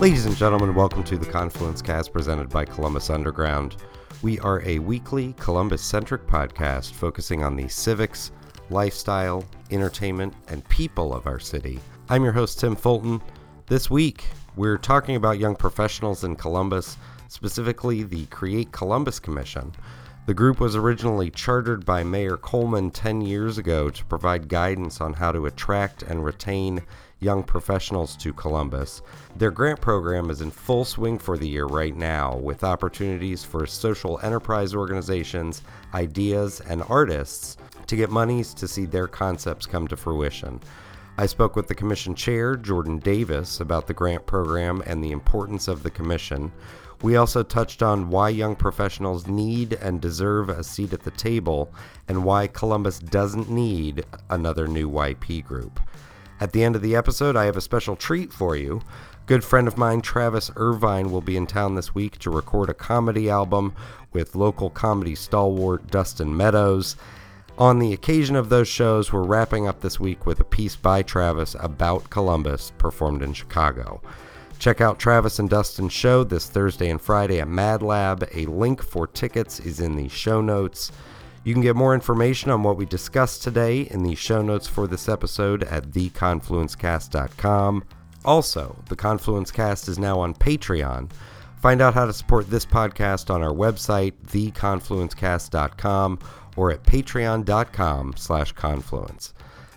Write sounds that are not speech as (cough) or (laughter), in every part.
Ladies and gentlemen, welcome to the Confluence Cast presented by Columbus Underground. We are a weekly Columbus centric podcast focusing on the civics, lifestyle, entertainment, and people of our city. I'm your host, Tim Fulton. This week, we're talking about young professionals in Columbus, specifically the Create Columbus Commission. The group was originally chartered by Mayor Coleman 10 years ago to provide guidance on how to attract and retain young professionals to Columbus. Their grant program is in full swing for the year right now, with opportunities for social enterprise organizations, ideas, and artists to get monies to see their concepts come to fruition. I spoke with the commission chair, Jordan Davis, about the grant program and the importance of the commission. We also touched on why young professionals need and deserve a seat at the table and why Columbus doesn't need another new YP group. At the end of the episode, I have a special treat for you. Good friend of mine, Travis Irvine, will be in town this week to record a comedy album with local comedy stalwart Dustin Meadows. On the occasion of those shows, we're wrapping up this week with a piece by Travis about Columbus performed in Chicago. Check out Travis and Dustin's show this Thursday and Friday at Mad Lab. A link for tickets is in the show notes. You can get more information on what we discussed today in the show notes for this episode at theconfluencecast.com. Also, the Confluence Cast is now on Patreon. Find out how to support this podcast on our website, theconfluencecast.com, or at patreon.com slash confluence.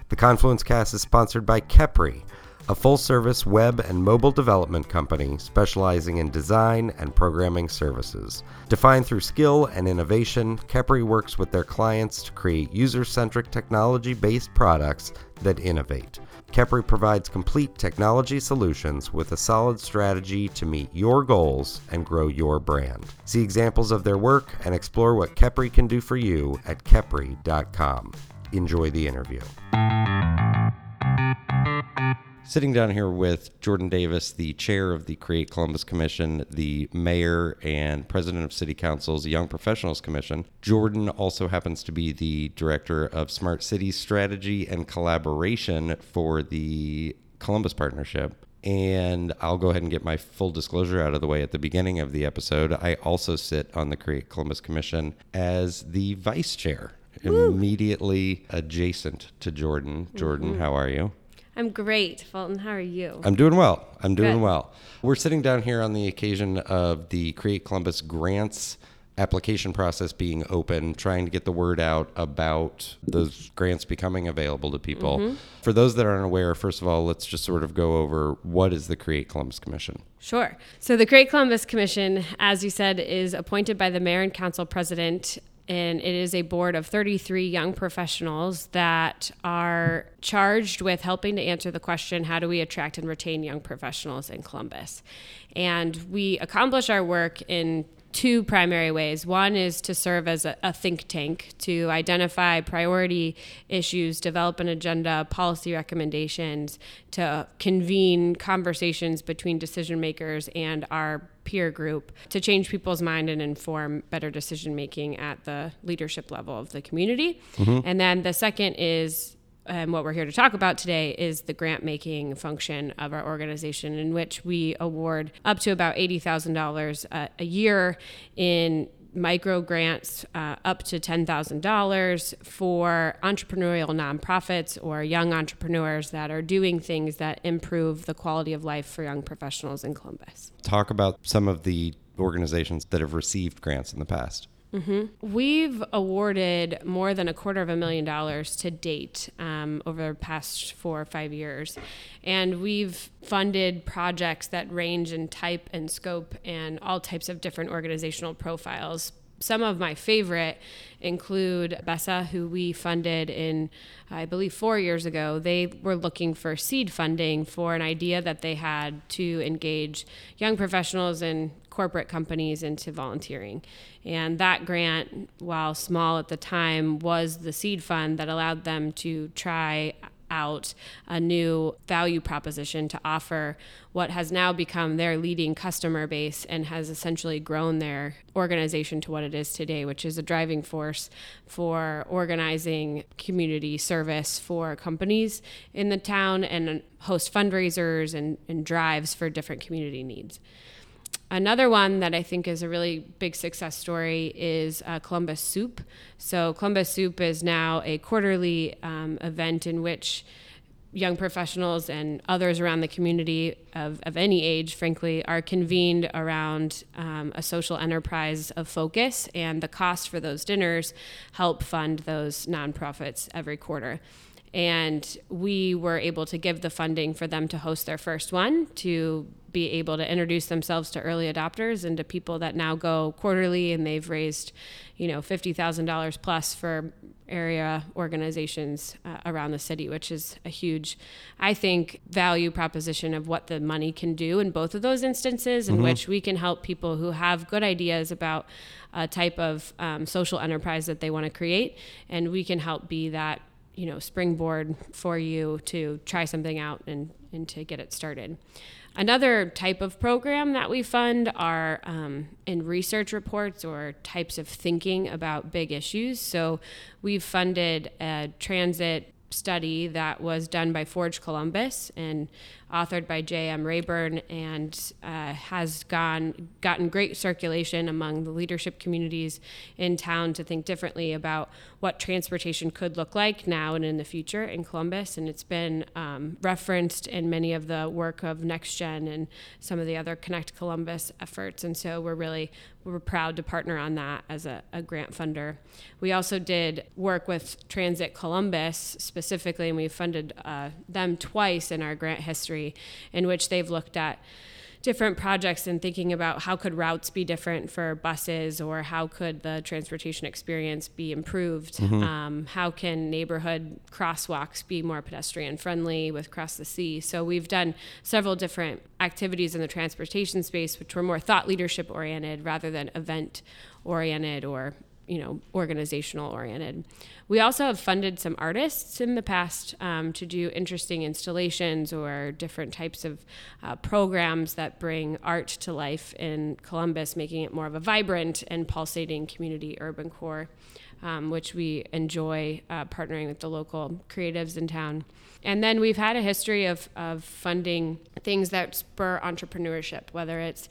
The Confluence Cast is sponsored by Kepri, a full service web and mobile development company specializing in design and programming services. Defined through skill and innovation, Kepri works with their clients to create user centric technology based products that innovate. Kepri provides complete technology solutions with a solid strategy to meet your goals and grow your brand. See examples of their work and explore what Kepri can do for you at kepri.com. Enjoy the interview. Sitting down here with Jordan Davis, the chair of the Create Columbus Commission, the mayor and president of City Council's Young Professionals Commission. Jordan also happens to be the director of Smart Cities Strategy and Collaboration for the Columbus Partnership. And I'll go ahead and get my full disclosure out of the way at the beginning of the episode. I also sit on the Create Columbus Commission as the vice chair, Woo. immediately adjacent to Jordan. Jordan, mm-hmm. how are you? I'm great, Fulton. How are you? I'm doing well. I'm doing Good. well. We're sitting down here on the occasion of the Create Columbus grants application process being open, trying to get the word out about those grants becoming available to people. Mm-hmm. For those that aren't aware, first of all, let's just sort of go over what is the Create Columbus Commission. Sure. So the Create Columbus Commission, as you said, is appointed by the mayor and council president and it is a board of 33 young professionals that are charged with helping to answer the question how do we attract and retain young professionals in Columbus? And we accomplish our work in two primary ways. One is to serve as a, a, think tank to identify priority issues, develop an agenda, policy recommendations, to convene conversations between decision makers and our peer group to change people's mind and inform better decision making at the leadership level of the community. Mm-hmm. And then the second is and what we're here to talk about today is the grant making function of our organization, in which we award up to about $80,000 a year in micro grants uh, up to $10,000 for entrepreneurial nonprofits or young entrepreneurs that are doing things that improve the quality of life for young professionals in Columbus. Talk about some of the organizations that have received grants in the past. Mm-hmm. We've awarded more than a quarter of a million dollars to date um, over the past four or five years. And we've funded projects that range in type and scope and all types of different organizational profiles. Some of my favorite include BESA, who we funded in, I believe, four years ago. They were looking for seed funding for an idea that they had to engage young professionals and corporate companies into volunteering. And that grant, while small at the time, was the seed fund that allowed them to try out a new value proposition to offer what has now become their leading customer base and has essentially grown their organization to what it is today, which is a driving force for organizing community service for companies in the town and host fundraisers and, and drives for different community needs. Another one that I think is a really big success story is uh, Columbus Soup. So, Columbus Soup is now a quarterly um, event in which young professionals and others around the community of, of any age, frankly, are convened around um, a social enterprise of focus, and the cost for those dinners help fund those nonprofits every quarter and we were able to give the funding for them to host their first one to be able to introduce themselves to early adopters and to people that now go quarterly and they've raised you know $50000 plus for area organizations uh, around the city which is a huge i think value proposition of what the money can do in both of those instances in mm-hmm. which we can help people who have good ideas about a type of um, social enterprise that they want to create and we can help be that you know springboard for you to try something out and, and to get it started. Another type of program that we fund are um, in research reports or types of thinking about big issues. So we've funded a transit study that was done by Forge Columbus and authored by J.M. Rayburn and uh, has gone gotten great circulation among the leadership communities in town to think differently about what transportation could look like now and in the future in Columbus. And it's been um, referenced in many of the work of NextGen and some of the other Connect Columbus efforts. And so we're really we're proud to partner on that as a, a grant funder. We also did work with Transit Columbus specifically, and we funded uh, them twice in our grant history, in which they've looked at different projects and thinking about how could routes be different for buses or how could the transportation experience be improved mm-hmm. um, how can neighborhood crosswalks be more pedestrian friendly with cross the sea so we've done several different activities in the transportation space which were more thought leadership oriented rather than event oriented or you know organizational oriented. We also have funded some artists in the past um, to do interesting installations or different types of uh, programs that bring art to life in columbus making it more of a vibrant and pulsating community urban core um, which we enjoy uh, partnering with the local creatives in town. And then we've had a history of, of funding things that spur entrepreneurship whether it's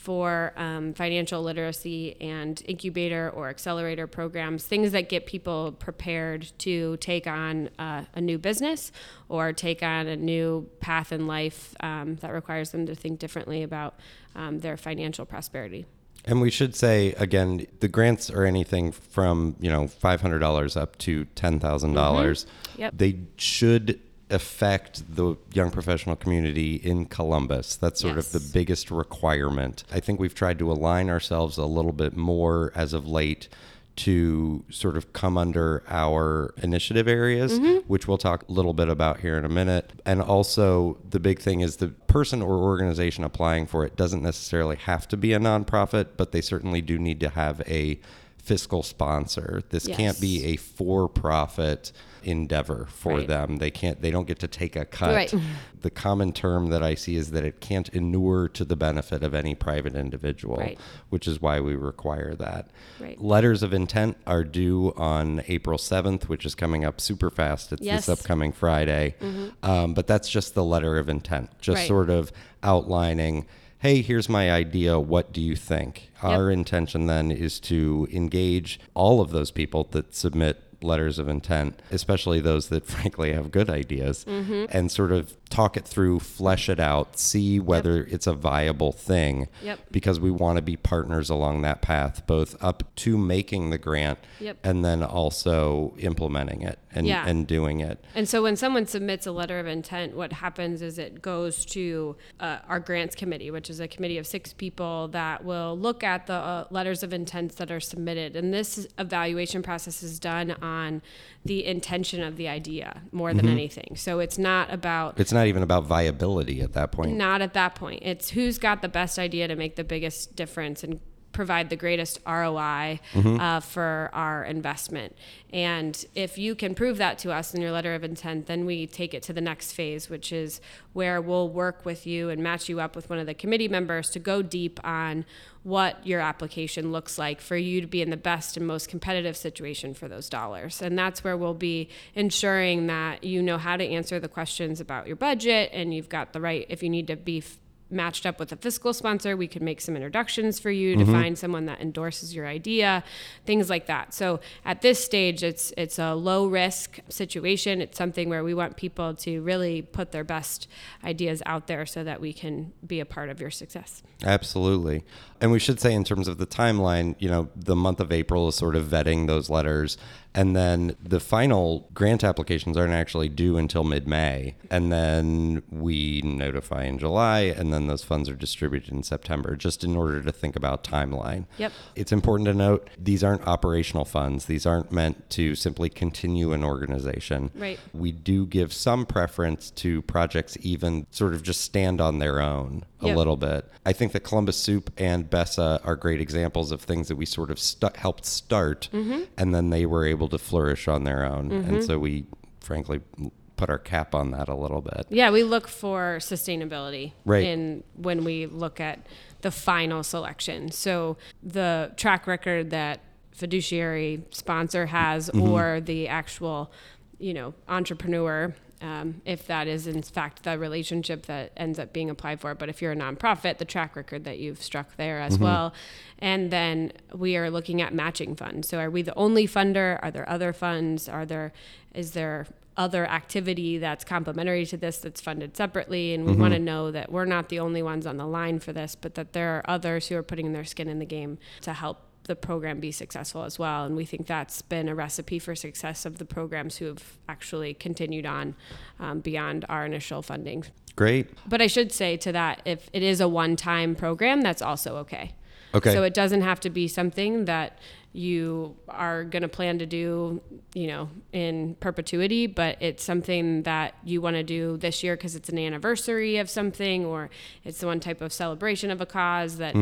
for um, financial literacy and incubator or accelerator programs, things that get people prepared to take on uh, a new business or take on a new path in life um, that requires them to think differently about um, their financial prosperity. And we should say again, the grants are anything from you know five hundred dollars up to ten thousand mm-hmm. dollars. Yep. They should affect the young professional community in Columbus. That's sort yes. of the biggest requirement. I think we've tried to align ourselves a little bit more as of late to sort of come under our initiative areas, mm-hmm. which we'll talk a little bit about here in a minute. And also, the big thing is the person or organization applying for it doesn't necessarily have to be a nonprofit, but they certainly do need to have a fiscal sponsor. This yes. can't be a for profit endeavor for right. them. They can't they don't get to take a cut. Right. The common term that I see is that it can't inure to the benefit of any private individual, right. which is why we require that. Letters of intent are due on April 7th, which is coming up super fast. It's yes. this upcoming Friday. Mm-hmm. Um, but that's just the letter of intent, just sort of outlining hey, here's my idea. What do you think? Yep. Our intention then is to engage all of those people that submit letters of intent, especially those that (laughs) frankly have good ideas, mm-hmm. and sort of talk it through, flesh it out, see whether yep. it's a viable thing. Yep. Because we want to be partners along that path, both up to making the grant yep. and then also implementing it and, yeah. and doing it. And so when someone submits a letter of intent, what happens is it goes to uh, our grants committee, which is a committee of six people that will look at the uh, letters of intents that are submitted. And this evaluation process is done on the intention of the idea more than mm-hmm. anything. So it's not about It's not even about viability at that point. Not at that point. It's who's got the best idea to make the biggest difference and provide the greatest ROI uh, for our investment. And if you can prove that to us in your letter of intent, then we take it to the next phase, which is where we'll work with you and match you up with one of the committee members to go deep on what your application looks like for you to be in the best and most competitive situation for those dollars. And that's where we'll be ensuring that you know how to answer the questions about your budget and you've got the right, if you need to be matched up with a fiscal sponsor, we could make some introductions for you to mm-hmm. find someone that endorses your idea, things like that. So at this stage, it's it's a low risk situation. It's something where we want people to really put their best ideas out there so that we can be a part of your success. Absolutely. And we should say, in terms of the timeline, you know, the month of April is sort of vetting those letters. And then the final grant applications aren't actually due until mid May. And then we notify in July, and then those funds are distributed in September, just in order to think about timeline. Yep. It's important to note these aren't operational funds, these aren't meant to simply continue an organization. Right. We do give some preference to projects, even sort of just stand on their own a Yep. little bit. I think that Columbus Soup and BESA are great examples of things that we sort of stu- helped start Mm-hmm. and then they were able to flourish on their own. And mm-hmm. so we, frankly, put our cap on that a little bit. Yeah, we look for sustainability Right. in when we look at the final selection. So the track record that fiduciary sponsor has mm-hmm. or the actual, you know, entrepreneur um, if that is in fact the relationship that ends up being applied for. But if you're a nonprofit, the track record that you've struck there as well. And then we are looking at matching funds. So are we the only funder? Are there other funds? Are there is there other activity that's complementary to this that's funded separately and we want to know that we're not the only ones on the line for this but that there are others who are putting their skin in the game to help the program be successful as well and we think that's been a recipe for success of the programs who have actually continued on um, beyond our initial funding Great. but i should say to that if it is a one-time program that's also okay Okay. so it doesn't have to be something that you are going to plan to do, you know, in perpetuity, but it's something that you want to do this year because it's an anniversary of something or it's the one type of celebration of a cause that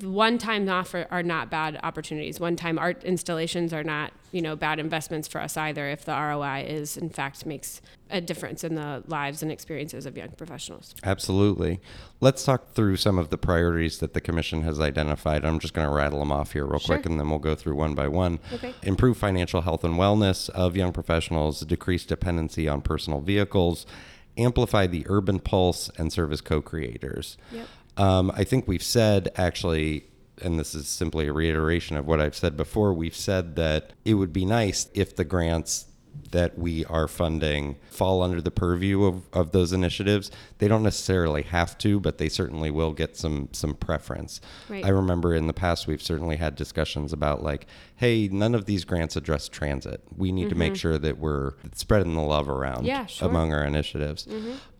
one time off are, are not bad opportunities. One time art installations are not, you know, bad investments for us either if the ROI is in fact makes a difference in the lives and experiences of young professionals. Absolutely. Let's talk through some of the priorities that the Commission has identified. I'm just going to rattle them off here real Sure. quick and then we'll go through one by one. Okay. Improve financial health and wellness of young professionals, decrease dependency on personal vehicles, amplify the urban pulse, and serve as co creators. Yep. Um, I think we've said actually, and this is simply a reiteration of what I've said before, we've said that it would be nice if the grants that we are funding fall under the purview of, of those initiatives. They don't necessarily have to, but they certainly will get some some preference. Right. I remember in the past we've certainly had discussions about like, hey, none of these grants address transit. We need to make sure that we're spreading the love around Mm-hmm. Yeah, sure. among our initiatives.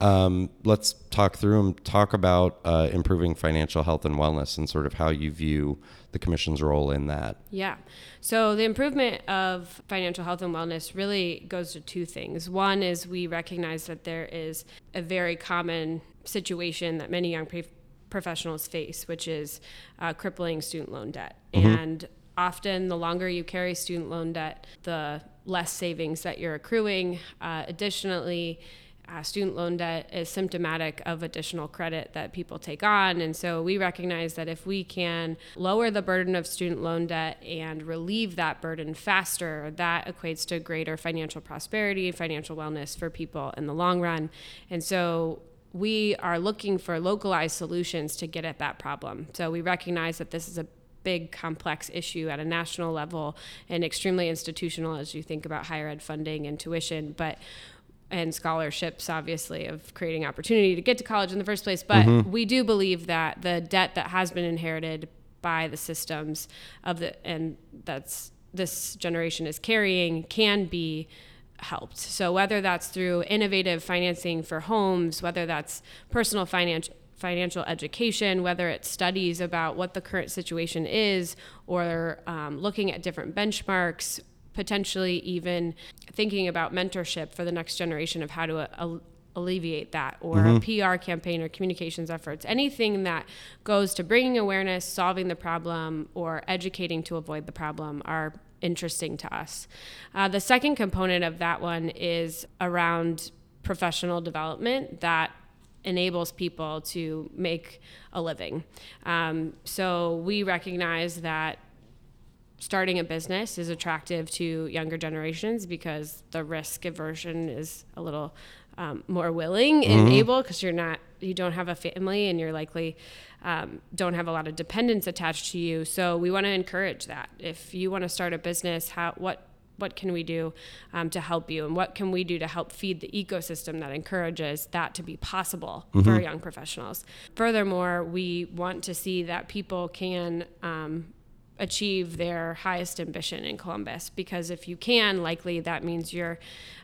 Um, let's talk through them. Talk about uh, improving financial health and wellness, and sort of how you view the commission's role in that. Yeah. So the improvement of financial health and wellness really goes to two things. One is we recognize that there is a very common situation that many young pre- professionals face, which is uh, crippling student loan debt. And often, the longer you carry student loan debt, the less savings that you're accruing. Uh, additionally, uh, student loan debt is symptomatic of additional credit that people take on. And so we recognize that if we can lower the burden of student loan debt and relieve that burden faster, that equates to greater financial prosperity, financial wellness for people in the long run. And so we are looking for localized solutions to get at that problem. So we recognize that this is a big complex issue at a national level and extremely institutional as you think about higher ed funding and tuition but and scholarships obviously of creating opportunity to get to college in the first place but we do believe that the debt that has been inherited by the systems of the and that's this generation is carrying can be helped. So whether that's through innovative financing for homes, whether that's personal finance financial education, whether it's studies about what the current situation is, or um, looking at different benchmarks, potentially even thinking about mentorship for the next generation of how to uh, alleviate that or a PR campaign or communications efforts, anything that goes to bringing awareness, solving the problem, or educating to avoid the problem are interesting to us. Uh, the second component of that one is around professional development that enables people to make a living. Um, so we recognize that starting a business is attractive to younger generations because the risk aversion is a little um, more willing and able because you're not you don't have a family and you're likely um, don't have a lot of dependents attached to you. So we want to encourage that. If you want to start a business how what what can we do um, to help you? And what can we do to help feed the ecosystem that encourages that to be possible for young professionals? Furthermore we want to see that people can um, achieve their highest ambition in Columbus because if you can, likely that means you're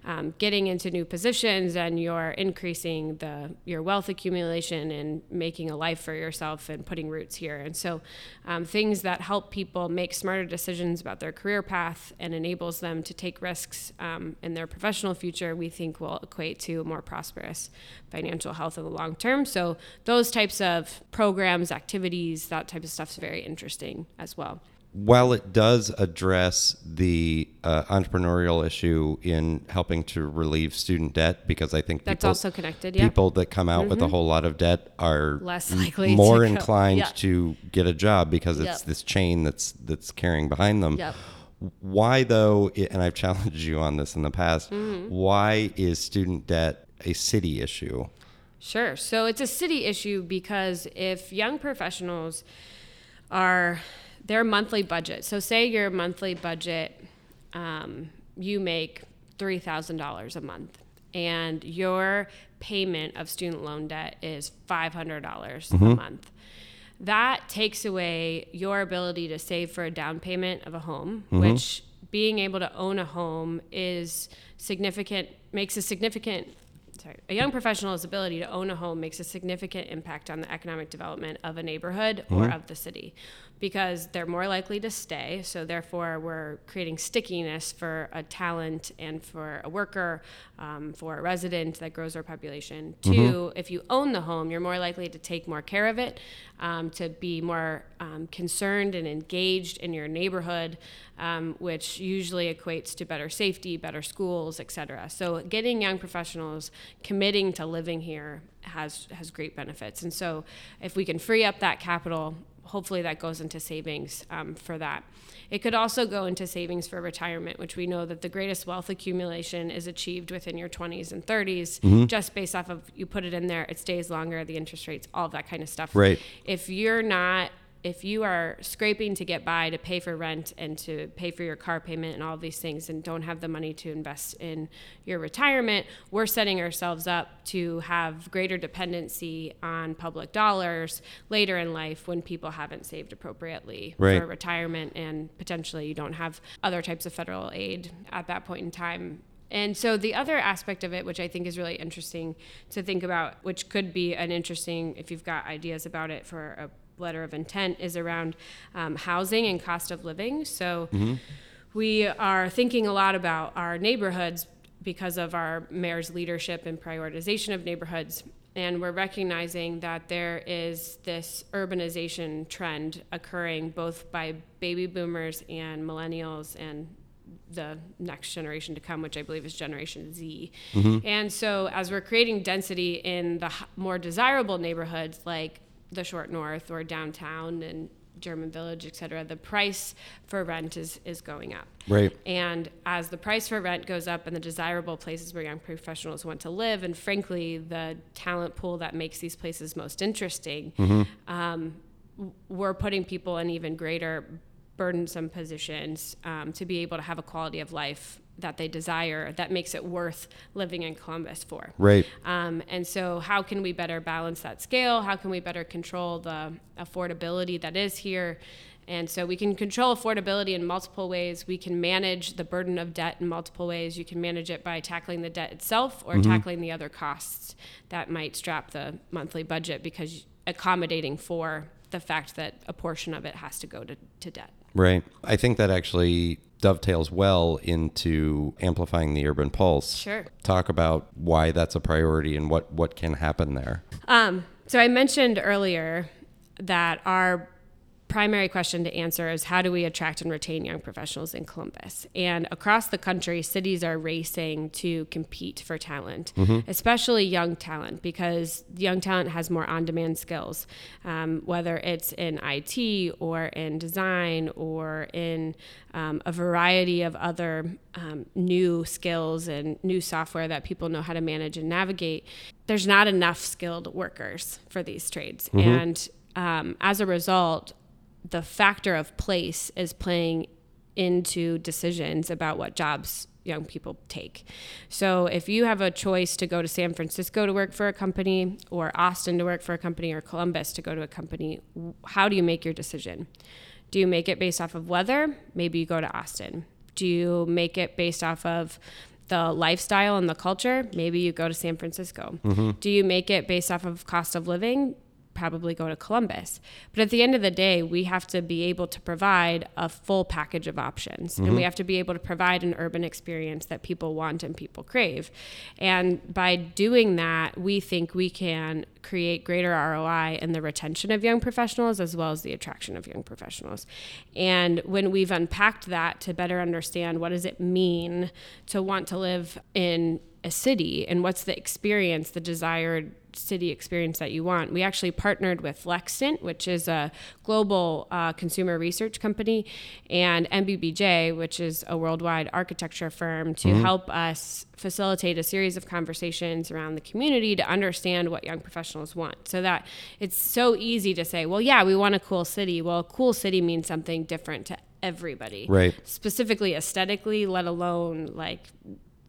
um, getting into new positions and you're increasing the your wealth accumulation and making a life for yourself and putting roots here. And so, um, things that help people make smarter decisions about their career path and enables them to take risks um, in their professional future, we think will equate to more prosperous financial health in the long term. So those types of programs, activities, that type of stuff is very interesting as well while it does address the uh, entrepreneurial issue in helping to relieve student debt, because I think that's people, also connected. Yeah. people that come out with a whole lot of debt are Less likely more to inclined yeah. to get a job because it's Yep. this chain that's that's carrying behind them. Yep. Why though? And I've challenged you on this in the past. Mm-hmm. Why is student debt a city issue? Sure. So it's a city issue because if young professionals are their monthly budget, so say your monthly budget, um, you make three thousand dollars a month, and your payment of student loan debt is five hundred dollars a mm-hmm. month. That takes away your ability to save for a down payment of a home, mm-hmm. which being able to own a home is significant, makes a significant sorry, a young professional's ability to own a home makes a significant impact on the economic development of a neighborhood or mm-hmm. of the city because they're more likely to stay. So, therefore, we're creating stickiness for a talent and for a worker, um, for a resident that grows our population. Two, if you own the home, you're more likely to take more care of it, um, to be more um, concerned and engaged in your neighborhood, um, which usually equates to better safety, better schools, et cetera. So, getting young professionals committing to living here has has great benefits. And so, if we can free up that capital, hopefully that goes into savings um, for that. It could also go into savings for retirement, which we know that the greatest wealth accumulation is achieved within your 20s and 30s, just based off of you put it in there, it stays longer, the interest rates, all of that kind of stuff. Right. If you're not if you are scraping to get by to pay for rent and to pay for your car payment and all these things and don't have the money to invest in your retirement, we're setting ourselves up to have greater dependency on public dollars later in life when people haven't saved appropriately Right. for retirement and potentially you don't have other types of federal aid at that point in time and so the other aspect of it, which I think is really interesting to think about, which could be an interesting, if you've got ideas about it for a letter of intent, is around um, housing and cost of living. So we are thinking a lot about our neighborhoods because of our mayor's leadership and prioritization of neighborhoods. And we're recognizing that there is this urbanization trend occurring both by baby boomers and millennials and the next generation to come, which I believe is Generation Z. And so, as we're creating density in the more desirable neighborhoods like the Short North or downtown and German Village, et cetera, the price for rent is, is going up. Right. And as the price for rent goes up and the desirable places where young professionals want to live, and frankly, the talent pool that makes these places most interesting, um, we're putting people in even greater burdensome positions um, to be able to have a quality of life that they desire that makes it worth living in Columbus for. Right. Um, and so, how can we better balance that scale? How can we better control the affordability that is here? And so, we can control affordability in multiple ways. We can manage the burden of debt in multiple ways. You can manage it by tackling the debt itself or tackling the other costs that might strap the monthly budget because accommodating for the fact that a portion of it has to go to, to debt. Right. I think that actually dovetails well into amplifying the urban pulse. Sure. Talk about why that's a priority and what, what can happen there. Um, so I mentioned earlier that our primary question to answer is how do we attract and retain young professionals in Columbus? And across the country, cities are racing to compete for talent, mm-hmm. especially young talent, because young talent has more on demand skills, um, whether it's in IT or in design or in um, a variety of other um, new skills and new software that people know how to manage and navigate. There's not enough skilled workers for these trades. Mm-hmm. And um, as a result, the factor of place is playing into decisions about what jobs young people take. So if you have a choice to go to San Francisco to work for a company or Austin to work for a company or Columbus to go to a company, how do you make your decision? Do you make it based off of weather? Maybe you go to Austin. Do you make it based off of the lifestyle and the culture? Maybe you go to San Francisco. Mm-hmm. Do you make it based off of cost of living? Probably go to Columbus. But at the end of the day, we have to be able to provide a full package of options. Mm-hmm. And we mm-hmm. have to be able to provide an urban experience that people want and people crave. And by doing that, we think we can create greater ROI in the retention of young professionals as well as the attraction of young professionals. And when we've unpacked that to better understand what does it mean to want to live in a city and what's the experience, the desired city experience that you want. We actually partnered with Lextant, which is a global uh, consumer research company, and NBBJ, which is a worldwide architecture firm, to mm-hmm. help us facilitate a series of conversations around the community to understand what young professionals want. So that it's so easy to say, well, yeah, we want a cool city. Well, a cool city means something different to everybody. Right. Specifically aesthetically, let alone like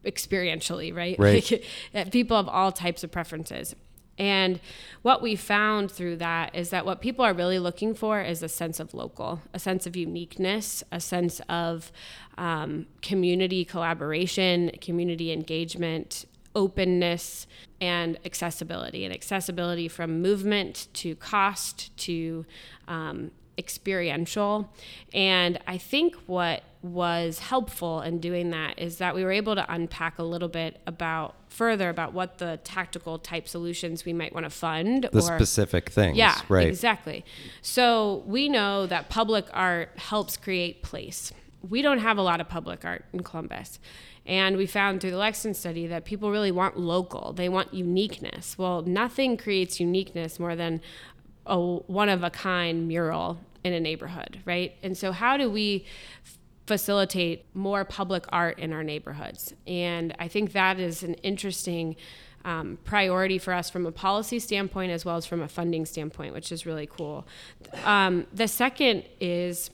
experientially, right? Right. Like, (laughs) people have all types of preferences. And what we found through that is that what people are really looking for is a sense of local, a sense of uniqueness, a sense of um, community collaboration, community engagement, openness, and accessibility. And accessibility from movement to cost to um, experiential. And I think what was helpful in doing that is that we were able to unpack a little bit about further about what the tactical type solutions we might want to fund the or, specific things yeah right exactly so we know that public art helps create place we don't have a lot of public art in columbus and we found through the Lextant study that people really want local. They want uniqueness. Well, nothing creates uniqueness more than a one of a kind mural in a neighborhood, right? And so, how do we facilitate more public art in our neighborhoods. And I think that is an interesting um, priority for us from a policy standpoint as well as from a funding standpoint, which is really cool. Um, the second is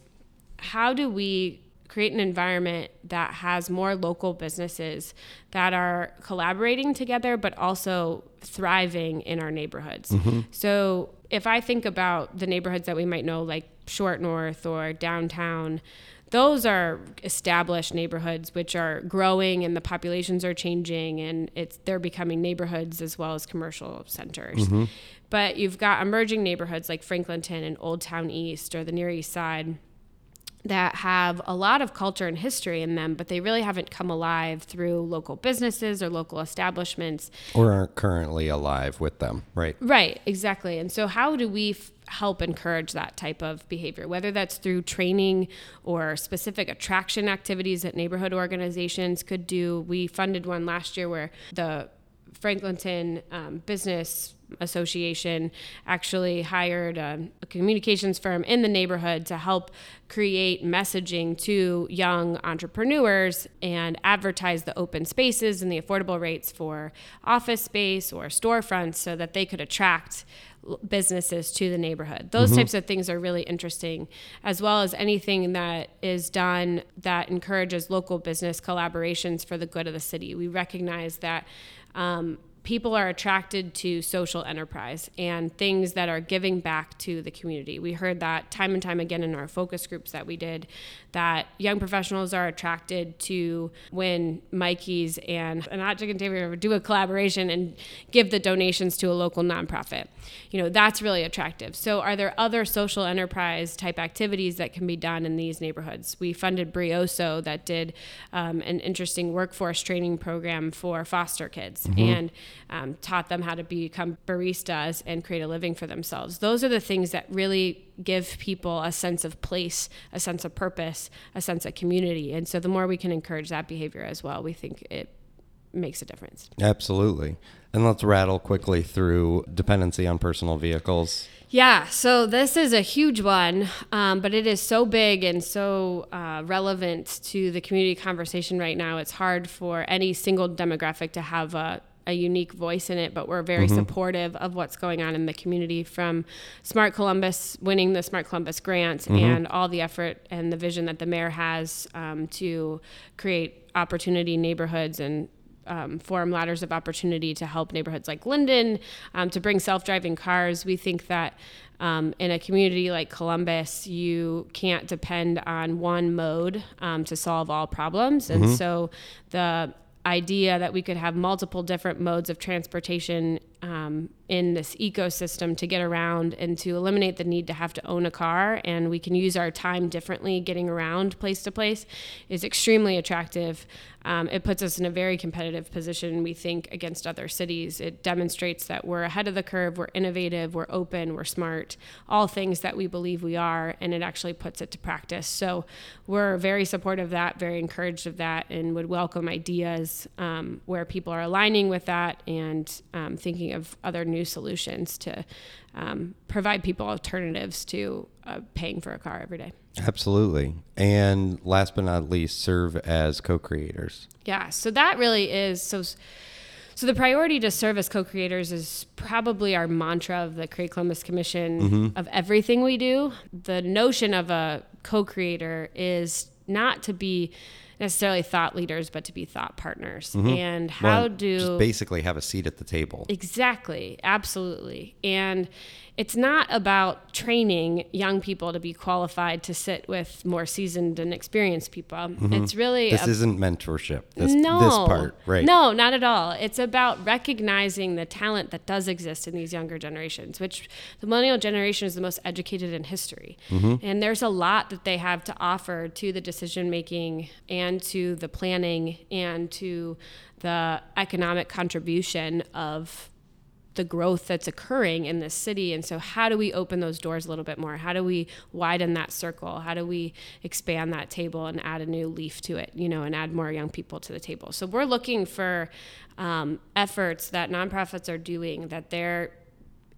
how do we create an environment that has more local businesses that are collaborating together but also thriving in our neighborhoods. Mm-hmm. So if I think about the neighborhoods that we might know, like Short North or downtown, those are established neighborhoods which are growing and the populations are changing and it's they're becoming neighborhoods as well as commercial centers. Mm-hmm. But you've got emerging neighborhoods like Franklinton and Old Town East or the Near East Side that have a lot of culture and history in them, but they really haven't come alive through local businesses or local establishments. Or aren't currently alive with them, right? Right, exactly. And so, how do we f- help encourage that type of behavior, whether that's through training or specific attraction activities that neighborhood organizations could do? We funded one last year where the Franklinton um, Business Association actually hired a, a, communications firm in the neighborhood to help create messaging to young entrepreneurs and advertise the open spaces and the affordable rates for office space or storefronts so that they could attract businesses to the neighborhood. Those mm-hmm. types of things are really interesting, as well as anything that is done that encourages local business collaborations for the good of the city. We recognize that um, people are attracted to social enterprise and things that are giving back to the community. We heard that time and time again in our focus groups that we did that young professionals are attracted to when Mikey's and Hot Chicken Takeover do a collaboration and give the donations to a local nonprofit. You know, that's really attractive. So, are there other social enterprise type activities that can be done in these neighborhoods? We funded Brioso that did um, an interesting workforce training program for foster kids mm-hmm. and um, taught them how to become baristas and create a living for themselves. Those are the things that really give people a sense of place, a sense of purpose, a sense of community. And so the more we can encourage that behavior as well, we think it makes a difference. Absolutely. And let's rattle quickly through dependency on personal vehicles. Yeah, so this is a huge one, um, but it is so big and so uh, relevant to the community conversation right now. It's hard for any single demographic to have a a unique voice in it, but we're very mm-hmm. supportive of what's going on in the community from Smart Columbus winning the Smart Columbus grant mm-hmm. and all the effort and the vision that the mayor has um, to create opportunity neighborhoods and um, form ladders of opportunity to help neighborhoods like Linden um, to bring self driving cars. We think that um, in a community like Columbus, you can't depend on one mode um, to solve all problems. And mm-hmm. so the idea that we could have multiple different modes of transportation um, in this ecosystem to get around and to eliminate the need to have to own a car and we can use our time differently getting around place to place is extremely attractive. Um, it puts us in a very competitive position we think against other cities. It demonstrates that we're ahead of the curve we're innovative we're open we're smart all things that we believe we are and it actually puts it to practice. So we're very supportive of that very encouraged of that and would welcome ideas um, where people are aligning with that and um, thinking thinking of other new solutions to um, provide people alternatives to uh, paying for a car every day. Absolutely. And last but not least, serve as co creators. Yeah. So that really is so. So the priority to serve as co-creators is probably our mantra of the Create Columbus Commission mm-hmm. of everything we do. The notion of a co-creator is not to be necessarily thought leaders, but to be thought partners. Mm-hmm. And how well, do basically have a seat at the table? Exactly, absolutely. And it's not about training young people to be qualified to sit with more seasoned and experienced people. Mm-hmm. It's really this a, isn't mentorship. This, no, this part, right? No, not at all. It's about recognizing the talent that does exist in these younger generations. Which the millennial generation is the most educated in history, mm-hmm. and there's a lot that they have to offer to the decision making and to the planning and to the economic contribution of the growth that's occurring in this city. And so, how do we open those doors a little bit more? How do we widen that circle? How do we expand that table and add a new leaf to it, you know, and add more young people to the table? So, we're looking for um, efforts that nonprofits are doing that they're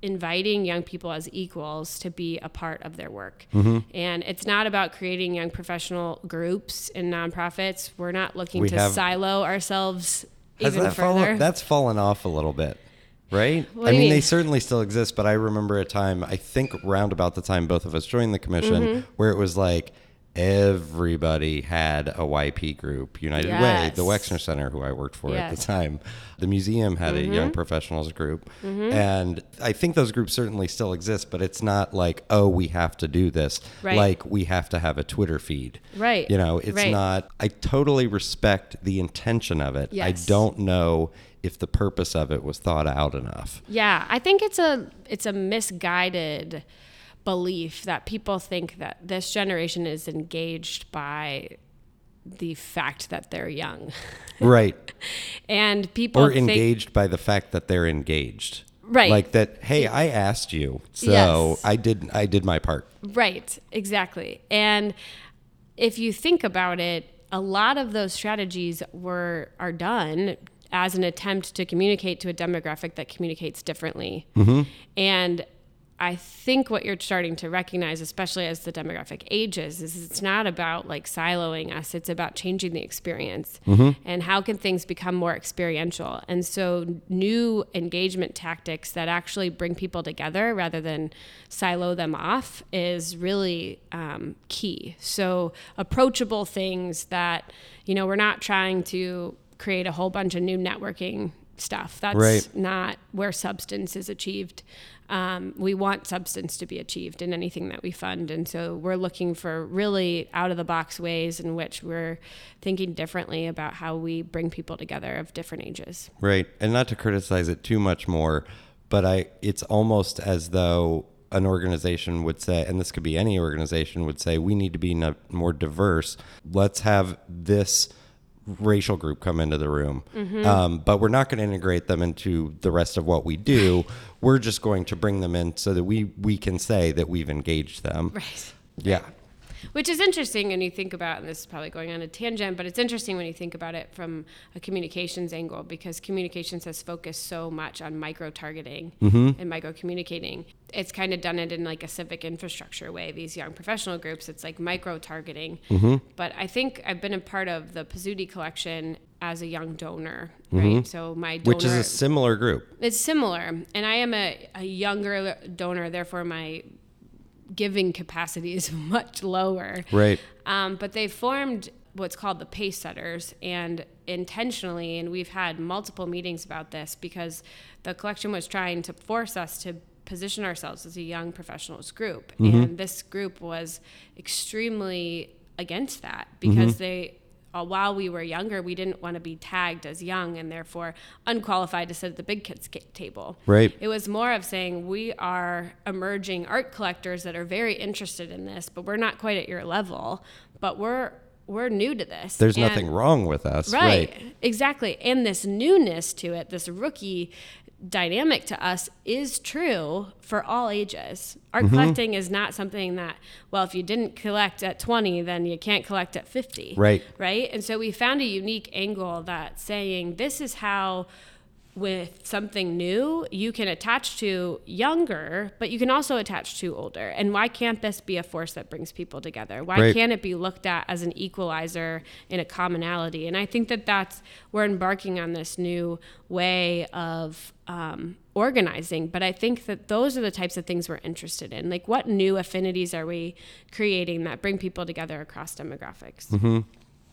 inviting young people as equals to be a part of their work. Mm-hmm. And it's not about creating young professional groups in nonprofits. We're not looking we to have, silo ourselves even that further. Fallen, that's fallen off a little bit right? I mean, mean, they certainly still exist, but I remember a time, I think round about the time both of us joined the commission, mm-hmm. where it was like everybody had a YP group. United yes. Way, the Wexner Center, who I worked for yes. at the time, the museum had mm-hmm. a young professionals group. Mm-hmm. And I think those groups certainly still exist, but it's not like, oh, we have to do this. Right. Like we have to have a Twitter feed. Right. You know, it's right. not, I totally respect the intention of it. Yes. I don't know if the purpose of it was thought out enough. Yeah, I think it's a it's a misguided belief that people think that this generation is engaged by the fact that they're young. (laughs) Right. and people are engaged think, by the fact that they're engaged. Right. Like that, hey, I asked you. So yes. I did I did my part. Right. Exactly. And if you think about it, a lot of those strategies were are done as an attempt to communicate to a demographic that communicates differently. Mm-hmm. And I think what you're starting to recognize, especially as the demographic ages, is it's not about like siloing us. It's about changing the experience mm-hmm. and how can things become more experiential. And so, new engagement tactics that actually bring people together rather than silo them off is really um, key. So, approachable things that, you know, we're not trying to create a whole bunch of new networking stuff. That's Right. not where substance is achieved. Um, we want substance to be achieved in anything that we fund. And so we're looking for really out of the box ways in which we're thinking differently about how we bring people together of different ages. Right. And not to criticize it too much more, but I it's almost as though an organization would say, and this could be any organization would say, we need to be more diverse. Let's have this racial group come into the room, um, but we're not going to integrate them into the rest of what we do. (laughs) We're just going to bring them in so that we we can say that we've engaged them. Right. Yeah. Which is interesting when you think about, and this is probably going on a tangent, but it's interesting when you think about it from a communications angle because communications has focused so much on micro targeting mm-hmm. and micro communicating. It's kind of done it in like a civic infrastructure way. These young professional groups, it's like micro targeting. Mm-hmm. But I think I've been a part of the Pizzuti collection as a young donor, mm-hmm. right? So my donor, Which is a similar group. it's similar, and I am a, a younger donor, therefore my giving capacity is (laughs) much lower. Right. Um, but they formed what's called the pace setters, and intentionally, and we've had multiple meetings about this because the collection was trying to force us to position ourselves as a young professionals group, and this group was extremely against that because they. Uh, while we were younger, we didn't want to be tagged as young and therefore unqualified to sit at the big kids' table. Right. It was more of saying we are emerging art collectors that are very interested in this, but we're not quite at your level. But we're we're new to this. There's And- nothing wrong with us. Right. Exactly. And this newness to it, this rookie dynamic to us is true for all ages. Art Mm-hmm. collecting is not something that, well, if you didn't collect at 20, then you can't collect at 50. Right. Right. And so we found a unique angle that saying this is how with something new you can attach to younger but you can also attach to older. And why can't this be a force that brings people together? Why Right. can't it be looked at as an equalizer in a commonality? And i think that that's we're embarking on this new way of um, organizing but i think that those are the types of things we're interested in. Like what new affinities are we creating that bring people together across demographics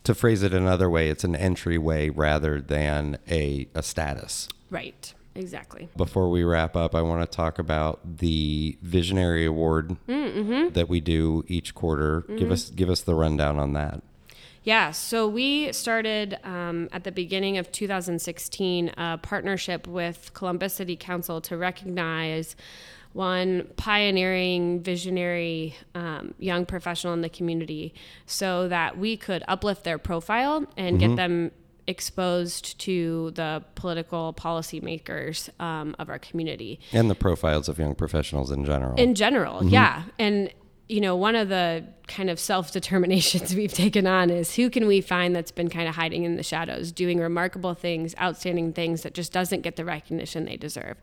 To phrase it another way, it's an entryway rather than a, a status. right exactly Before we wrap up, I want to talk about the Visionary Award that we do each quarter. Give us give us the rundown on that. Yeah, so we started um, at the beginning of 2016 a partnership with Columbus City Council to recognize one pioneering, visionary um, young professional in the community so that we could uplift their profile and get them exposed to the political policymakers um, of our community. And the profiles of young professionals in general. in general yeah. And you know one of the kind of self-determinations (laughs) we've taken on is who can we find that's been kind of hiding in the shadows doing remarkable things outstanding things that just doesn't get the recognition they deserve.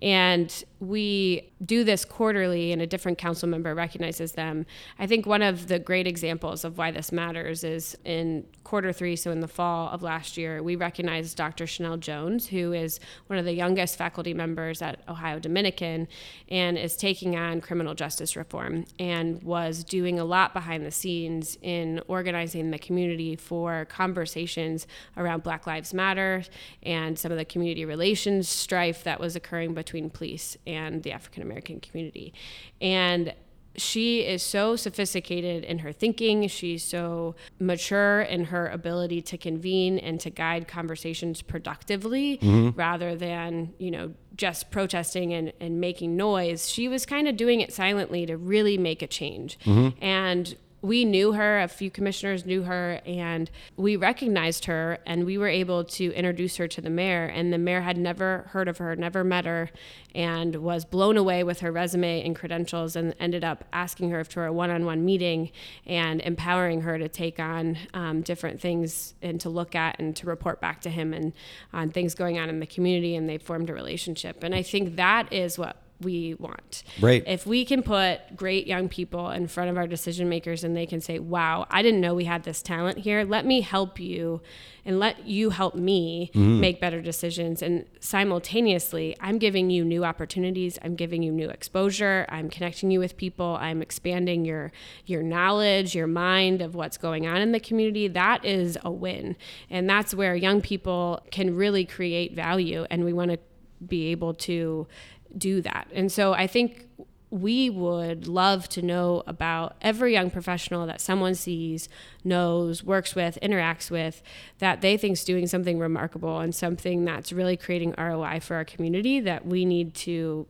And we do this quarterly and a different council member recognizes them. I think one of the great examples of why this matters is in quarter three so in the fall of last year we recognized dr chanel jones who is one of the youngest faculty members at ohio dominican and is taking on criminal justice reform and was doing a lot behind the scenes in organizing the community for conversations around black lives matter and some of the community relations strife that was occurring between police and the african american community and she is so sophisticated in her thinking. She's so mature in her ability to convene and to guide conversations productively mm-hmm. rather than, you know, just protesting and, and making noise. She was kind of doing it silently to really make a change. Mm-hmm. And we knew her, a few commissioners knew her, and we recognized her, and we were able to introduce her to the mayor. And the mayor had never heard of her, never met her, and was blown away with her resume and credentials, and ended up asking her for a one on one meeting and empowering her to take on um, different things and to look at and to report back to him and on things going on in the community. And they formed a relationship. And I think that is what we want. Right. If we can put great young people in front of our decision makers and they can say, wow, I didn't know we had this talent here. Let me help you and let you help me Mm-hmm. make better decisions. And simultaneously, I'm giving you new opportunities. I'm giving you new exposure. I'm connecting you with people. I'm expanding your your knowledge, your mind of what's going on in the community. That is a win. And that's where young people can really create value. And we want to be able to do that. And so I think we would love to know about every young professional that someone sees, knows, works with, interacts with, that they think is doing something remarkable and something that's really creating ROI for our community that we need to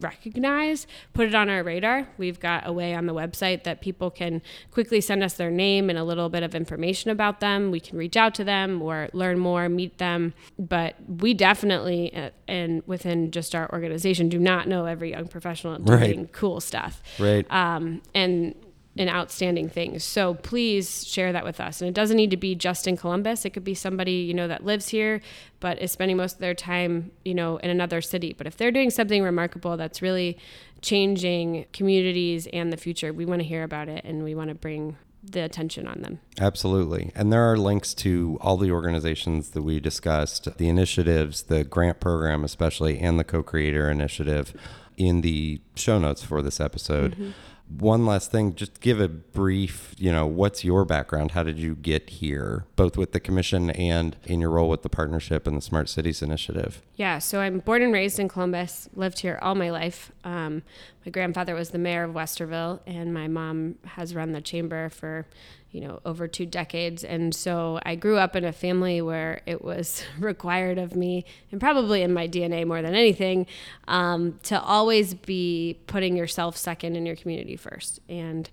recognize, put it on our radar. We've got a way on the website that people can quickly send us their name and a little bit of information about them. We can reach out to them or learn more, meet them. But we definitely, uh, and within just our organization, do not know every young professional doing Right. cool stuff Right. um, and and outstanding things. So please share that with us. And it doesn't need to be just in Columbus. It could be somebody you know that lives here but is spending most of their time you know in another city. But if they're doing something remarkable that's really changing communities and the future, we want to hear about it and we want to bring the attention on them. Absolutely. And there are links to all the organizations that we discussed, the initiatives, the grant program, especially, and the co creator initiative in the show notes for this episode. Mm-hmm. One last thing, just give a brief, you know, what's your background? How did you get here, both with the commission and in your role with the partnership and the Smart Cities Initiative? Yeah, so I'm born and raised in Columbus, lived here all my life. Um, my grandfather was the mayor of Westerville, and my mom has run the chamber for, you know, over two decades. And so I grew up in a family where it was (laughs) required of me, and probably in my DNA more than anything, um, to always be putting yourself second in your community first. And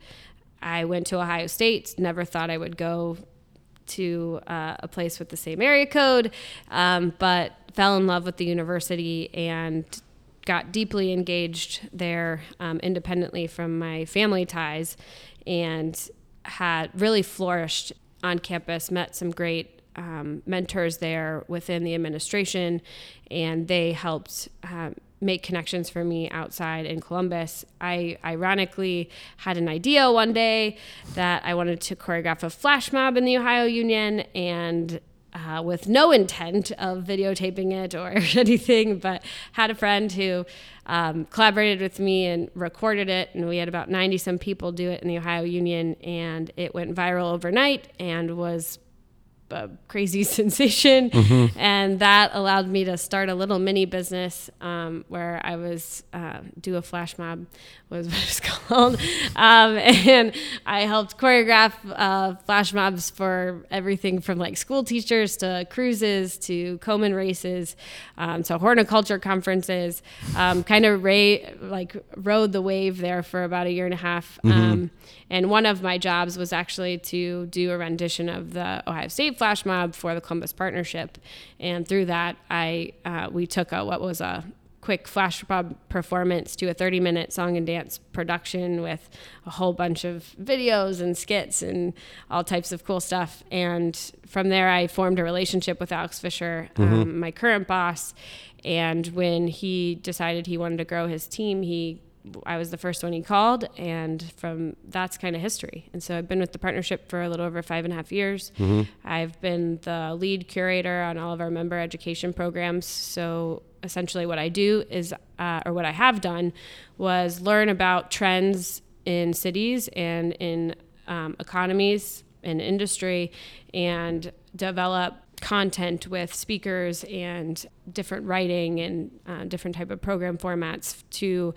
I went to Ohio State, never thought I would go to uh, a place with the same area code, um, but fell in love with the university and got deeply engaged there um, independently from my family ties and had really flourished on campus, met some great um, mentors there within the administration, and they helped um, make connections for me outside in Columbus. I ironically had an idea one day that I wanted to choreograph a flash mob in the Ohio Union and uh, with no intent of videotaping it or (laughs) anything, but had a friend who um, collaborated with me and recorded it. And we had about 90 some people do it in the Ohio Union, and it went viral overnight and was a crazy (laughs) sensation. And that allowed me to start a little mini business um, where I was uh, do a flash mob was (laughs) what it's called. Um, and I helped choreograph uh, flash mobs for everything from like school teachers to cruises to Komen races, um, to horticulture conferences. Um, kind of ra- like rode the wave there for about a year and a half. Um, and one of my jobs was actually to do a rendition of the Ohio State flash mob for the Columbus Partnership. And through that, I uh, we took a, what was a quick flash mob performance to a 30 minute song and dance production with a whole bunch of videos and skits and all types of cool stuff. And from there, I formed a relationship with Alex Fischer, um, my current boss. And when he decided he wanted to grow his team, he I was the first one he called, and from that's kind of history. And so I've been with the partnership for a little over five and a half years. I've been the lead curator on all of our member education programs. So essentially, what I do is, uh, or what I have done, was learn about trends in cities and in um, economies and industry, and develop content with speakers and different writing and uh, different type of program formats to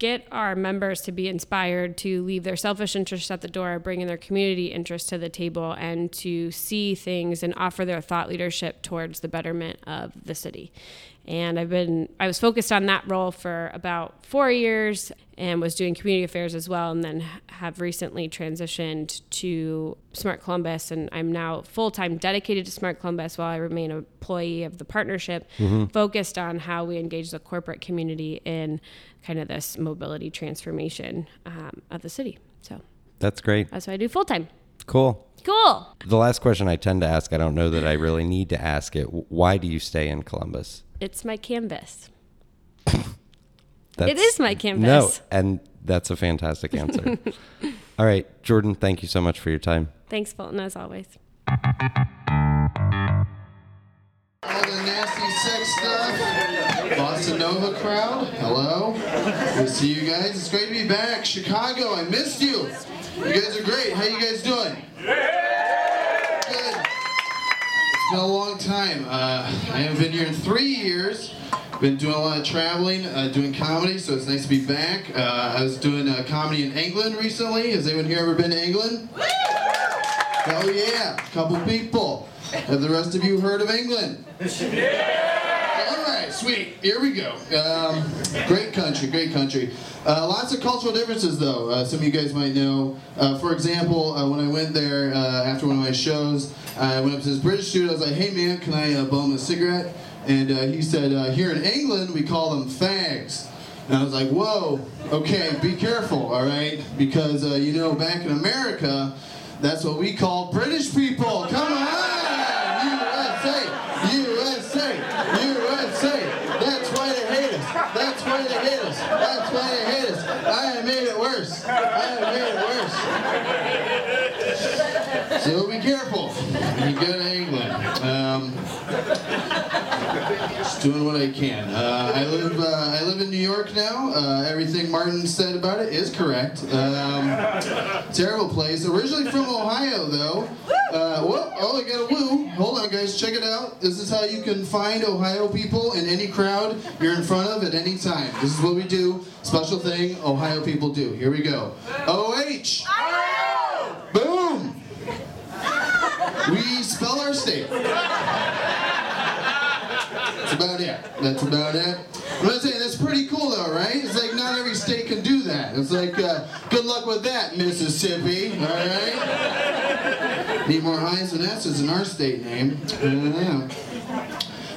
get our members to be inspired to leave their selfish interests at the door, bring in their community interests to the table, and to see things and offer their thought leadership towards the betterment of the city. And I've been, I was focused on that role for about four years and was doing community affairs as well, and then have recently transitioned to Smart Columbus. And I'm now full time dedicated to Smart Columbus while I remain an employee of the partnership, focused on how we engage the corporate community in kind of this mobility transformation um, of the city. So That's great. that's what I do full time. Cool. Cool. The last question I tend to ask, I don't know that I really need to ask it. Why do you stay in Columbus? It's my canvas. it is my canvas. No, and that's a fantastic answer. (laughs) All right, Jordan, thank you so much for your time. Thanks, Fulton, as always. All the nasty sex stuff. Bossa Nova crowd, hello. Good to see you guys. It's great to be back. Chicago, I missed you. You guys are great. How you guys doing? Good. It's been a long time. Uh, I haven't been here in three years. Been doing a lot of traveling, uh, doing comedy, so it's nice to be back. Uh, I was doing uh, comedy in England recently. Has anyone here ever been to England? Oh yeah, a couple people. Have the rest of you heard of England? All right, sweet. Here we go. Um, great country, great country. Uh, lots of cultural differences, though. Uh, some of you guys might know. Uh, for example, uh, when I went there uh, after one of my shows, I went up to this British dude. I was like, "Hey, man, can I uh, bum a cigarette?" And uh, he said, uh, "Here in England, we call them fags." And I was like, "Whoa, okay, be careful, all right? Because uh, you know, back in America, that's what we call British people. Come on, USA, USA, USA. That's why they hate us. That's why they hate us. That's why they hate us. I have made it worse. I have made it worse. So be careful when you go to England. Just doing what I can. Uh, I live. Uh, I live in New York now. Uh, everything Martin said about it is correct. Um, terrible place. Originally from Ohio, though. Uh, whoa, oh, I got a woo. Hold on, guys. Check it out. This is how you can find Ohio people in any crowd you're in front of at any time. This is what we do. Special thing Ohio people do. Here we go. OH. Boom. We spell our state. That's about it. That's about it. But I'm saying that's pretty cool though, right? It's like not every state can do that. It's like, uh, good luck with that, Mississippi. All right. Need more I's and S's in our state name. Yeah.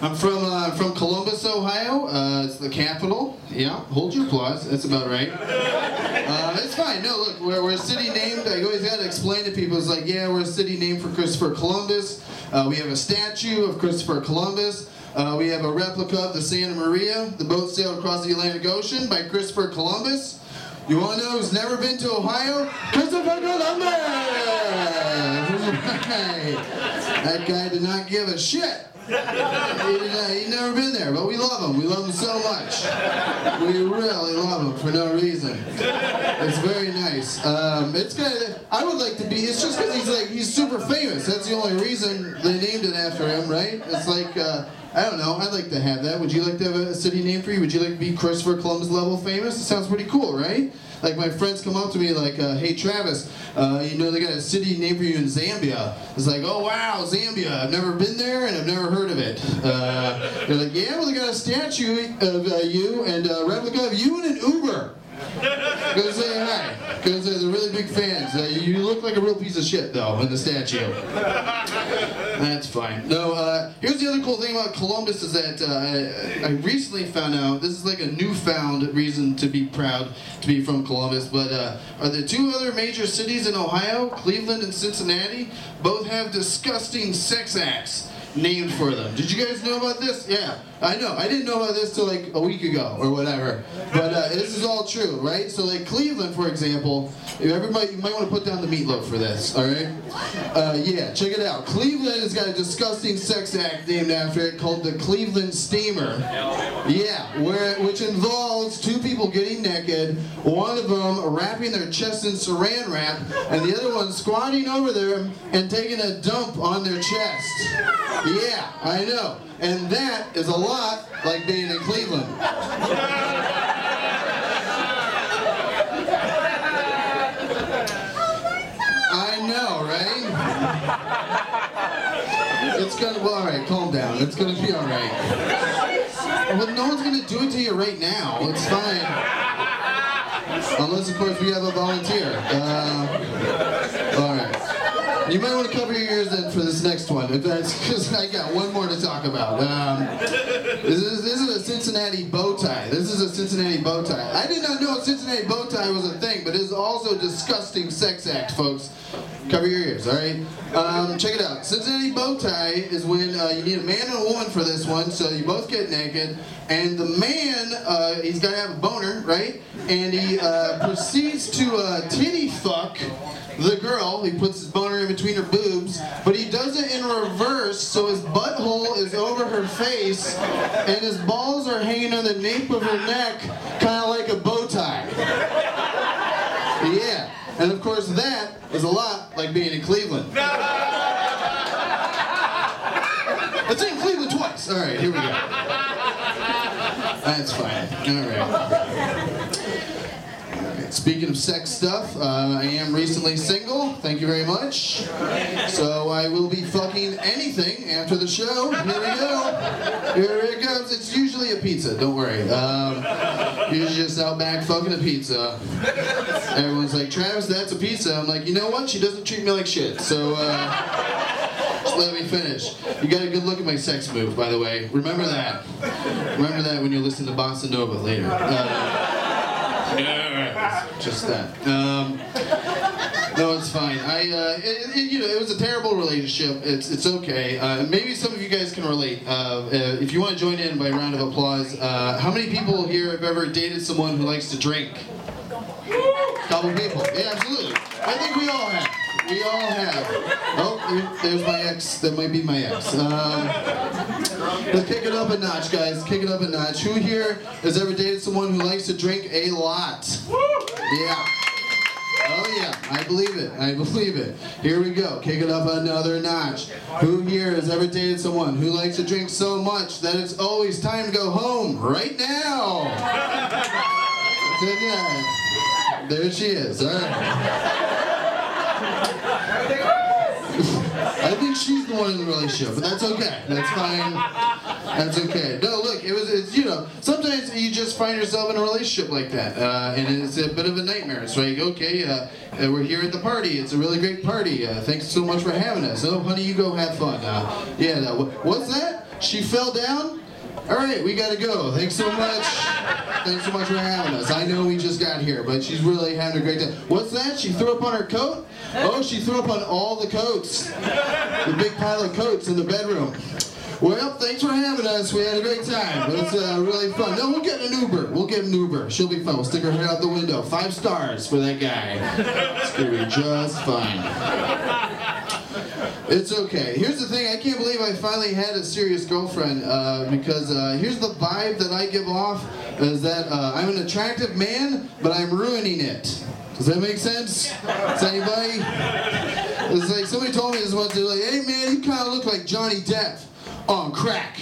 I'm from uh, from Columbus, Ohio. Uh, it's the capital. Yeah, hold your applause. That's about right. Uh, it's fine. No, look, we're, we're a city named. I always got to explain to people. It's like, yeah, we're a city named for Christopher Columbus. Uh, we have a statue of Christopher Columbus. Uh, we have a replica of the Santa Maria. The boat sailed across the Atlantic Ocean by Christopher Columbus. You want to know who's never been to Ohio? Christopher Columbus! That guy did not give a shit. He, he never been there, but we love him. We love him so much. We really love him for no reason. It's very nice. Um, it's kind of. I would like to be. It's just because he's like he's super famous. That's the only reason they named it after him, right? It's like. Uh, I don't know. I'd like to have that. Would you like to have a city name for you? Would you like to be Christopher Columbus level famous? It sounds pretty cool, right? Like my friends come up to me like, uh, "Hey Travis, uh, you know they got a city named for you in Zambia." It's like, "Oh wow, Zambia! I've never been there and I've never heard of it." Uh, they're like, "Yeah, well they got a statue of uh, you and a replica of you in an Uber." Go say hi, because they're really big fans. Uh, you look like a real piece of shit though in the statue. That's fine. No, uh, here's the other cool thing about Columbus is that uh, I, I recently found out this is like a newfound reason to be proud to be from Columbus. But uh, are the two other major cities in Ohio, Cleveland and Cincinnati, both have disgusting sex acts named for them. Did you guys know about this? Yeah, I know. I didn't know about this till like a week ago or whatever. But uh, this is all true, right? So like Cleveland, for example, everybody you might want to put down the meatloaf for this. All right? Uh, yeah, check it out. Cleveland has got a disgusting sex act named after it called the Cleveland Steamer. Yeah, where which involves two people getting naked, one of them wrapping their chest in saran wrap, and the other one squatting over them and taking a dump on their chest. Yeah, I know. And that is a lot like being in Cleveland. I know, right? It's gonna, well, all right, calm down. It's gonna be all right. Well, no one's gonna do it to you right now. It's fine. Unless, of course, we have a volunteer. Uh, all right. You might want to cover your ears then for this next one, if that's because I got one more to talk about. Um, this, is, this is a Cincinnati bow tie. This is a Cincinnati bow tie. I did not know a Cincinnati bow tie was a thing, but it is also a disgusting sex act, folks. Cover your ears, all right? Um, check it out. Cincinnati bow tie is when uh, you need a man and a woman for this one, so you both get naked, and the man, uh, he's got to have a boner, right? And he uh, proceeds to uh, titty fuck the girl. He puts his boner in between her boobs, but he does it in reverse, so his butthole is over her face, and his balls are hanging on the nape of her neck, kind of like a bow tie. Yeah. And of course, that is a lot like being in Cleveland. It's in Cleveland twice. All right, here we go. That's fine. All right. Speaking of sex stuff, uh, I am recently single. Thank you very much. So I will be fucking anything after the show. Here we go. Here it comes. It's usually a pizza. Don't worry. Um, usually just out back fucking a pizza. Everyone's like, Travis, that's a pizza. I'm like, you know what? She doesn't treat me like shit. So. Uh, just let me finish. You got a good look at my sex move, by the way. Remember that. Remember that when you're listening to Bossa Nova later. Uh, just that. Um, no, it's fine. I, uh, it, it, you know, it was a terrible relationship. It's, it's okay. Uh, maybe some of you guys can relate. Uh, if you want to join in by round of applause, uh, how many people here have ever dated someone who likes to drink? Couple people. Yeah, absolutely. I think we all have. We all have. Oh, there's my ex. That might be my ex. Um, let's kick it up a notch, guys. Kick it up a notch. Who here has ever dated someone who likes to drink a lot? Yeah. Oh yeah, I believe it. I believe it. Here we go. Kick it up another notch. Who here has ever dated someone who likes to drink so much that it's always time to go home right now? (laughs) There she is. All right. I think she's the one in the relationship, but that's okay. That's fine. That's okay. No, look, it was, it's, you know, sometimes you just find yourself in a relationship like that, uh, and it's a bit of a nightmare. So you go, okay, uh, uh, we're here at the party. It's a really great party. Uh, thanks so much for having us. Oh, honey, you go have fun. Uh, yeah, what's that? She fell down? All right, we gotta go. Thanks so much. Thanks so much for having us. I know we just got here, but she's really having a great time. What's that? She threw up on her coat? Oh, she threw up on all the coats. The big pile of coats in the bedroom. Well, thanks for having us. We had a great time. It was uh, really fun. No, we'll get an Uber. We'll get an Uber. She'll be fun. We'll stick her head out the window. Five stars for that guy. It's gonna be just fine. It's okay. Here's the thing. I can't believe I finally had a serious girlfriend uh, because uh, here's the vibe that I give off is that uh, I'm an attractive man, but I'm ruining it. Does that make sense? Does anybody? It's like somebody told me this once. They're like, "Hey man, you kind of look like Johnny Depp on crack."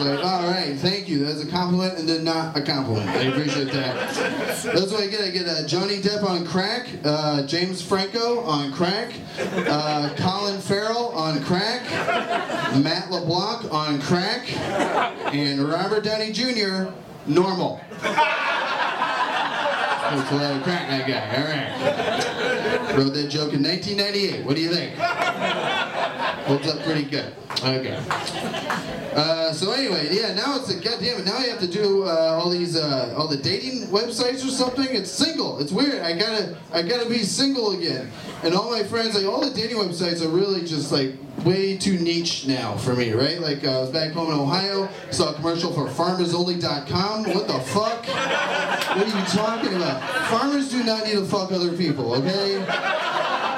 Like, all right, thank you. That's a compliment and then not a compliment. I appreciate that. That's what I get. I get uh, Johnny Depp on crack, uh, James Franco on crack, uh, Colin Farrell on crack, Matt LeBlanc on crack, and Robert Downey Jr. normal. That's a crack that guy. All right. Wrote that joke in 1998. What do you think? Holds up pretty good. Okay. Uh, so anyway, yeah. Now it's a goddamn it. Now I have to do uh, all these uh, all the dating websites or something. It's single. It's weird. I gotta I gotta be single again. And all my friends like all the dating websites are really just like way too niche now for me, right? Like uh, I was back home in Ohio, saw a commercial for FarmersOnly.com. What the fuck? What are you talking about? Farmers do not need to fuck other people, okay?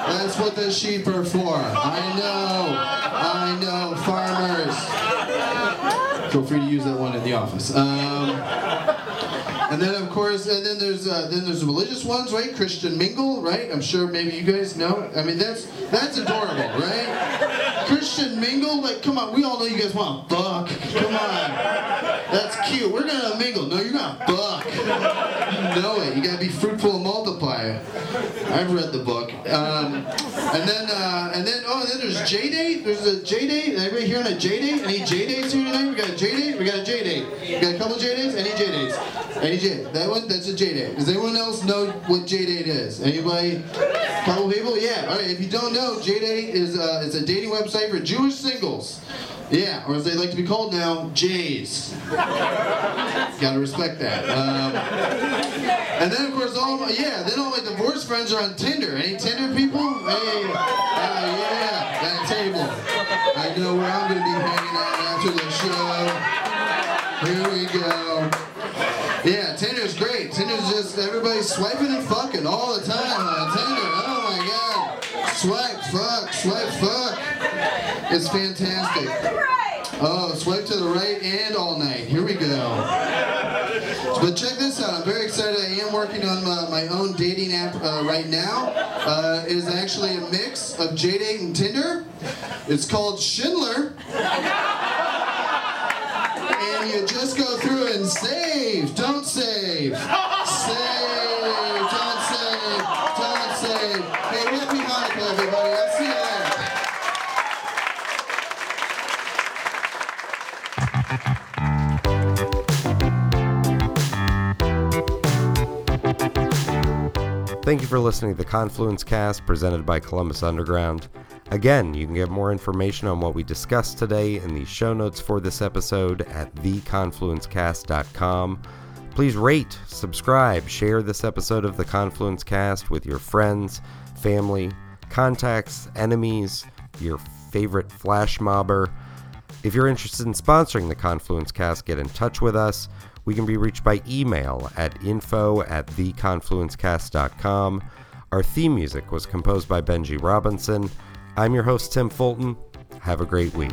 That's what the sheep are for. I know. I know. Farmers. Feel free to use that one in the office. Um, and then of course, and then there's uh, then there's religious ones, right? Christian Mingle, right? I'm sure maybe you guys know. I mean, that's that's adorable, right? Christian Mingle, like, come on, we all know you guys want to fuck. Come on, that's cute. We're gonna mingle. No, you're gonna fuck. You know it. You gotta be fruitful and multiply. I've read the book. Um, and then uh, and then oh, and then there's J date. There's a J date. Anybody here on a J date? Any J dates here tonight? We got a J date. We got a J date. We got a couple J dates. Any J dates? Any J. That one, that's a J date. Does anyone else know what J date is? Anybody? Couple people? Yeah. All right. If you don't know, J date is uh, a dating website for Jewish singles. Yeah, or as they like to be called now, Jays. Gotta respect that. Um, and then of course all my, yeah, then all my divorce friends are on Tinder. Any Tinder people? Hey, uh, yeah, that table. I know where I'm gonna be hanging out after the show. Here we go. Yeah, Tinder's great. Tinder's just everybody's swiping and fucking all the time on Tinder. Oh my god. Swipe, fuck, swipe, fuck. It's fantastic. Oh, swipe to the right and all night. Here we go. But check this out. I'm very excited. I am working on my, my own dating app uh, right now. Uh, it is actually a mix of JDate and Tinder. It's called Schindler. And you just go through and save. Don't save. Save. Don't save. Don't save. Hey, happy Hanukkah, everybody. Thank you for listening to the Confluence Cast presented by Columbus Underground. Again, you can get more information on what we discussed today in the show notes for this episode at theconfluencecast.com. Please rate, subscribe, share this episode of the Confluence Cast with your friends, family, contacts, enemies, your favorite flash mobber. If you're interested in sponsoring the Confluence Cast, get in touch with us. We can be reached by email at info at theconfluencecast.com. Our theme music was composed by Benji Robinson. I'm your host, Tim Fulton. Have a great week.